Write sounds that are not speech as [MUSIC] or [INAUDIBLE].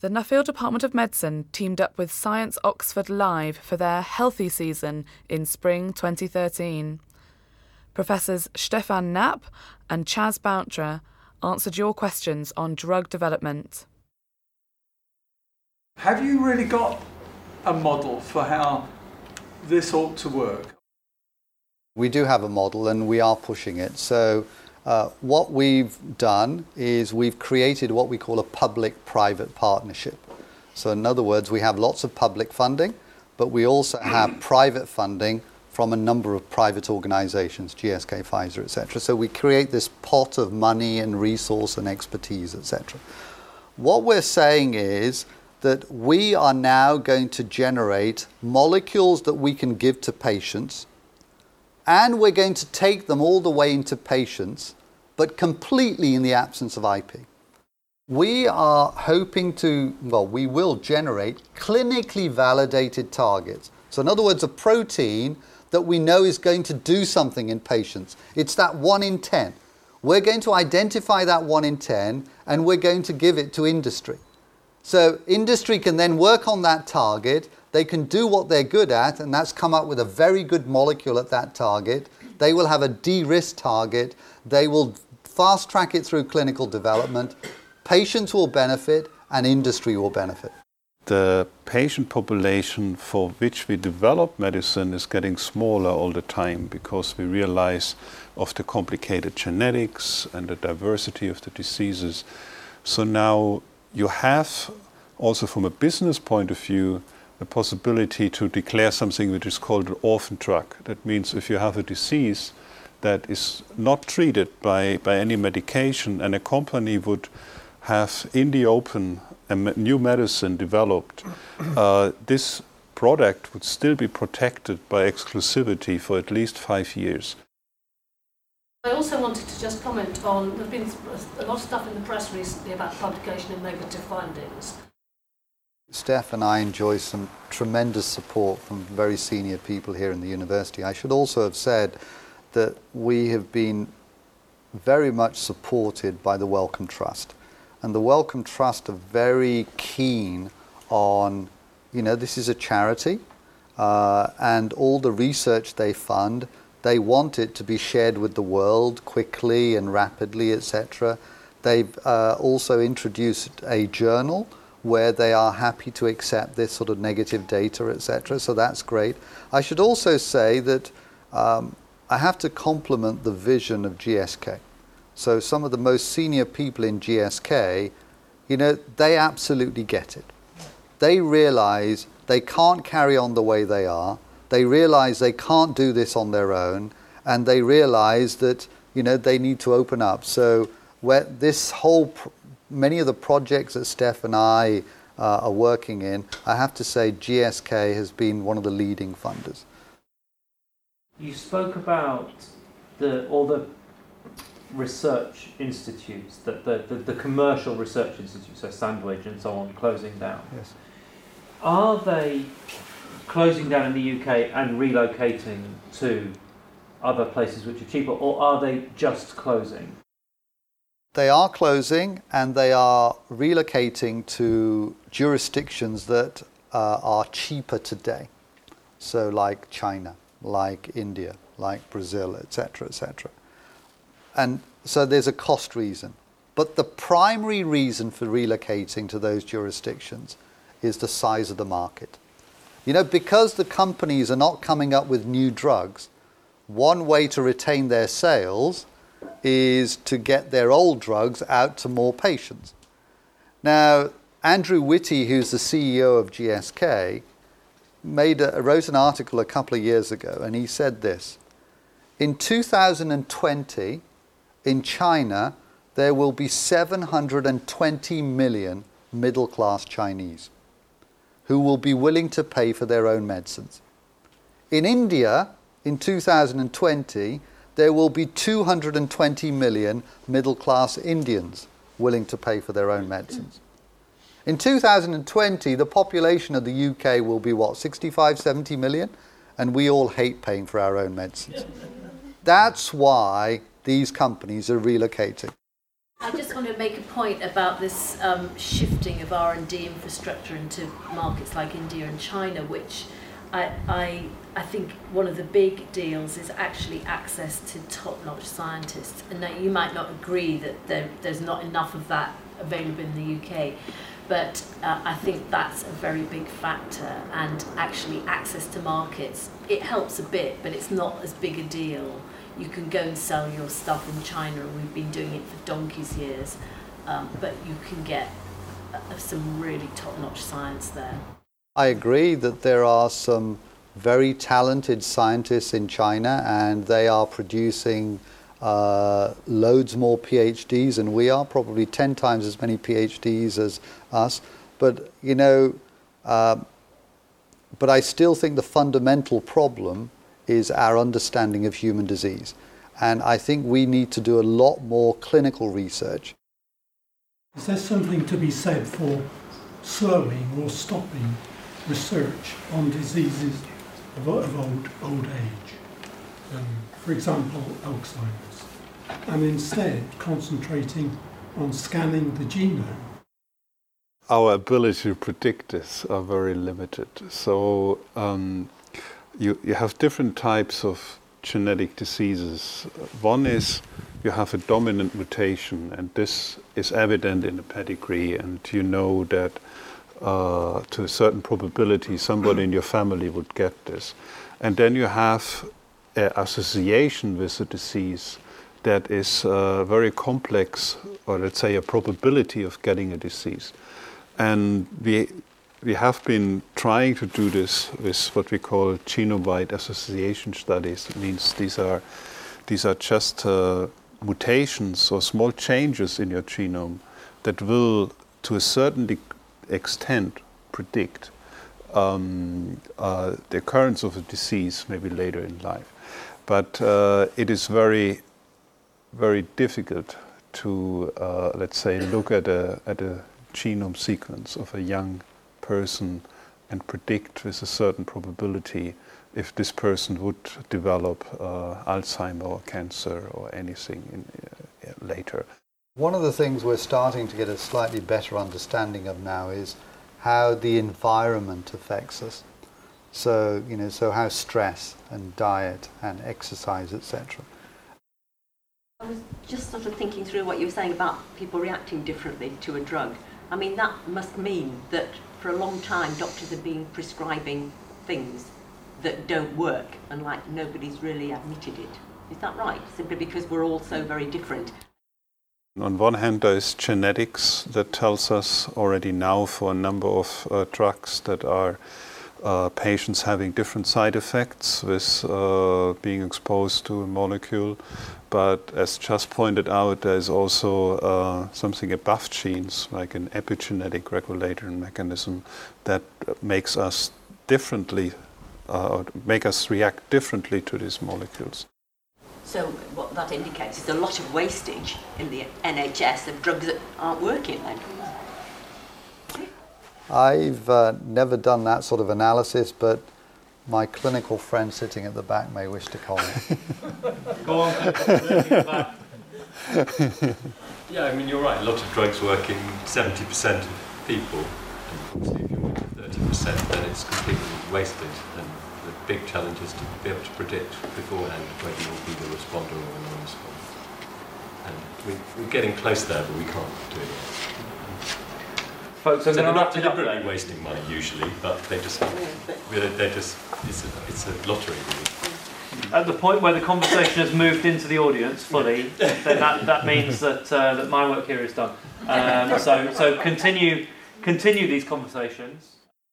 The Nuffield Department of Medicine teamed up with Science Oxford Live for their Healthy Season in spring 2013. Professors Stefan Knapp and Chas Bountra answered your questions on drug development. Have you really got a model for how this ought to work? We do have a model and we are pushing it. So, uh, what we've done is we've created what we call a public private partnership. So, in other words, we have lots of public funding, but we also have [CLEARS THROAT] private funding from a number of private organizations, GSK, Pfizer, etc. So, we create this pot of money and resource and expertise, etc. What we're saying is that we are now going to generate molecules that we can give to patients, and we're going to take them all the way into patients, but completely in the absence of IP. We are hoping to, well, we will generate clinically validated targets. So, in other words, a protein that we know is going to do something in patients. It's that 1 in 10. We're going to identify that 1 in 10 and we're going to give it to industry. So industry can then work on that target. They can do what they're good at, and that's come up with a very good molecule at that target. They will have a de-risk target. They will fast track it through clinical development. Patients will benefit, and industry will benefit. The patient population for which we develop medicine is getting smaller all the time because we realize of the complicated genetics and the diversity of the diseases. So now you have also from a business point of view the possibility to declare something which is called an orphan drug. That means if you have a disease that is not treated by, by any medication and a company would have in the open a new medicine developed, uh, this product would still be protected by exclusivity for at least five years. I also wanted to just comment on, there's been a lot of stuff in the press recently about publication of negative findings. Steph and I enjoy some tremendous support from very senior people here in the university. I should also have said that we have been very much supported by the Wellcome Trust. And the Wellcome Trust are very keen on, you know, this is a charity, uh, and all the research they fund they want it to be shared with the world quickly and rapidly, etc. They've uh, also introduced a journal where they are happy to accept this sort of negative data, etc. So that's great. I should also say that um, I have to compliment the vision of GSK. So some of the most senior people in GSK, you know, they absolutely get it. They realize they can't carry on the way they are they realize they can't do this on their own, and they realize that you know they need to open up. So where this whole, many of the projects that Steph and I uh, are working in, I have to say GSK has been one of the leading funders. You spoke about the all the research institutes, that the, the, the, commercial research institutes, so Sandwich and so on, closing down. Yes. Are they closing down in the UK and relocating to other places which are cheaper, or are they just closing? They are closing and they are relocating to jurisdictions that uh, are cheaper today. So, like China, like India, like Brazil, etc., etc. And so there's a cost reason. But the primary reason for relocating to those jurisdictions is the size of the market. You know, because the companies are not coming up with new drugs, one way to retain their sales is to get their old drugs out to more patients. Now, Andrew Whitty, who's the CEO of GSK, made a, wrote an article a couple of years ago, and he said this In 2020, in China, there will be 720 million middle class Chinese who will be willing to pay for their own medicines. In India, in 2020, there will be 220 million middle class Indians willing to pay for their own medicines. In 2020, the population of the UK will be what, 65, 70 million? And we all hate paying for our own medicines. [LAUGHS] That's why these companies are relocating. I just want to make a point about this um, shifting of R&D infrastructure into markets like India and China, which I, I, I think one of the big deals is actually access to top-notch scientists. And now you might not agree that there, there's not enough of that available in the UK, but uh, I think that's a very big factor. And actually access to markets, it helps a bit, but it's not as big a deal you can go and sell your stuff in China, and we've been doing it for donkey's years. Um, but you can get uh, some really top-notch science there. I agree that there are some very talented scientists in China, and they are producing uh, loads more PhDs than we are, probably 10 times as many PhDs as us. But, you know, uh, but I still think the fundamental problem is our understanding of human disease. And I think we need to do a lot more clinical research. Is there something to be said for slowing or stopping research on diseases of, old, old age? Um, for example, Alzheimer's, and instead concentrating on scanning the genome? Our ability to predict this are very limited. So um, you, you have different types of genetic diseases. One is you have a dominant mutation, and this is evident in the pedigree, and you know that uh, to a certain probability somebody in your family would get this. And then you have association with the disease that is uh, very complex, or let's say a probability of getting a disease. And we, we have been trying to do this with what we call genome-wide association studies. It means these are these are just uh, mutations or small changes in your genome that will, to a certain extent, predict um, uh, the occurrence of a disease maybe later in life. But uh, it is very, very difficult to, uh, let's say, look at a, at a genome sequence of a young person and predict with a certain probability if this person would develop uh, Alzheimer or cancer or anything in, uh, later. One of the things we're starting to get a slightly better understanding of now is how the environment affects us. So, you know, so how stress and diet and exercise, etc. I was just sort of thinking through what you were saying about people reacting differently to a drug. I mean, that must mean that for a long time doctors have been prescribing things that don't work and like nobody's really admitted it. Is that right? Simply because we're all so very different. On one hand, there is genetics that tells us already now for a number of uh, drugs that are uh, patients having different side effects with uh, being exposed to a molecule. But as just pointed out, there is also uh, something above genes, like an epigenetic regulator and mechanism, that makes us differently, uh, make us react differently to these molecules. So what that indicates is a lot of wastage in the NHS of drugs that aren't working then. I've uh, never done that sort of analysis, but my clinical friend sitting at the back may wish to comment. [LAUGHS] Go on. [LAUGHS] yeah, I mean, you're right. A lot of drugs work in 70% of people. And obviously, if you're working 30%, then it's completely wasted. And the big challenge is to be able to predict beforehand whether you'll be the responder or the non-responder. And we, we're getting close there, but we can't do it yet. Folks, I'm so going to wrap it up deliberately wasting money usually, but they just, they just, it's a, it's a lottery really. At the point where the conversation has moved into the audience fully, then that, that means that uh, that my work here is done. Um, so so continue continue these conversations.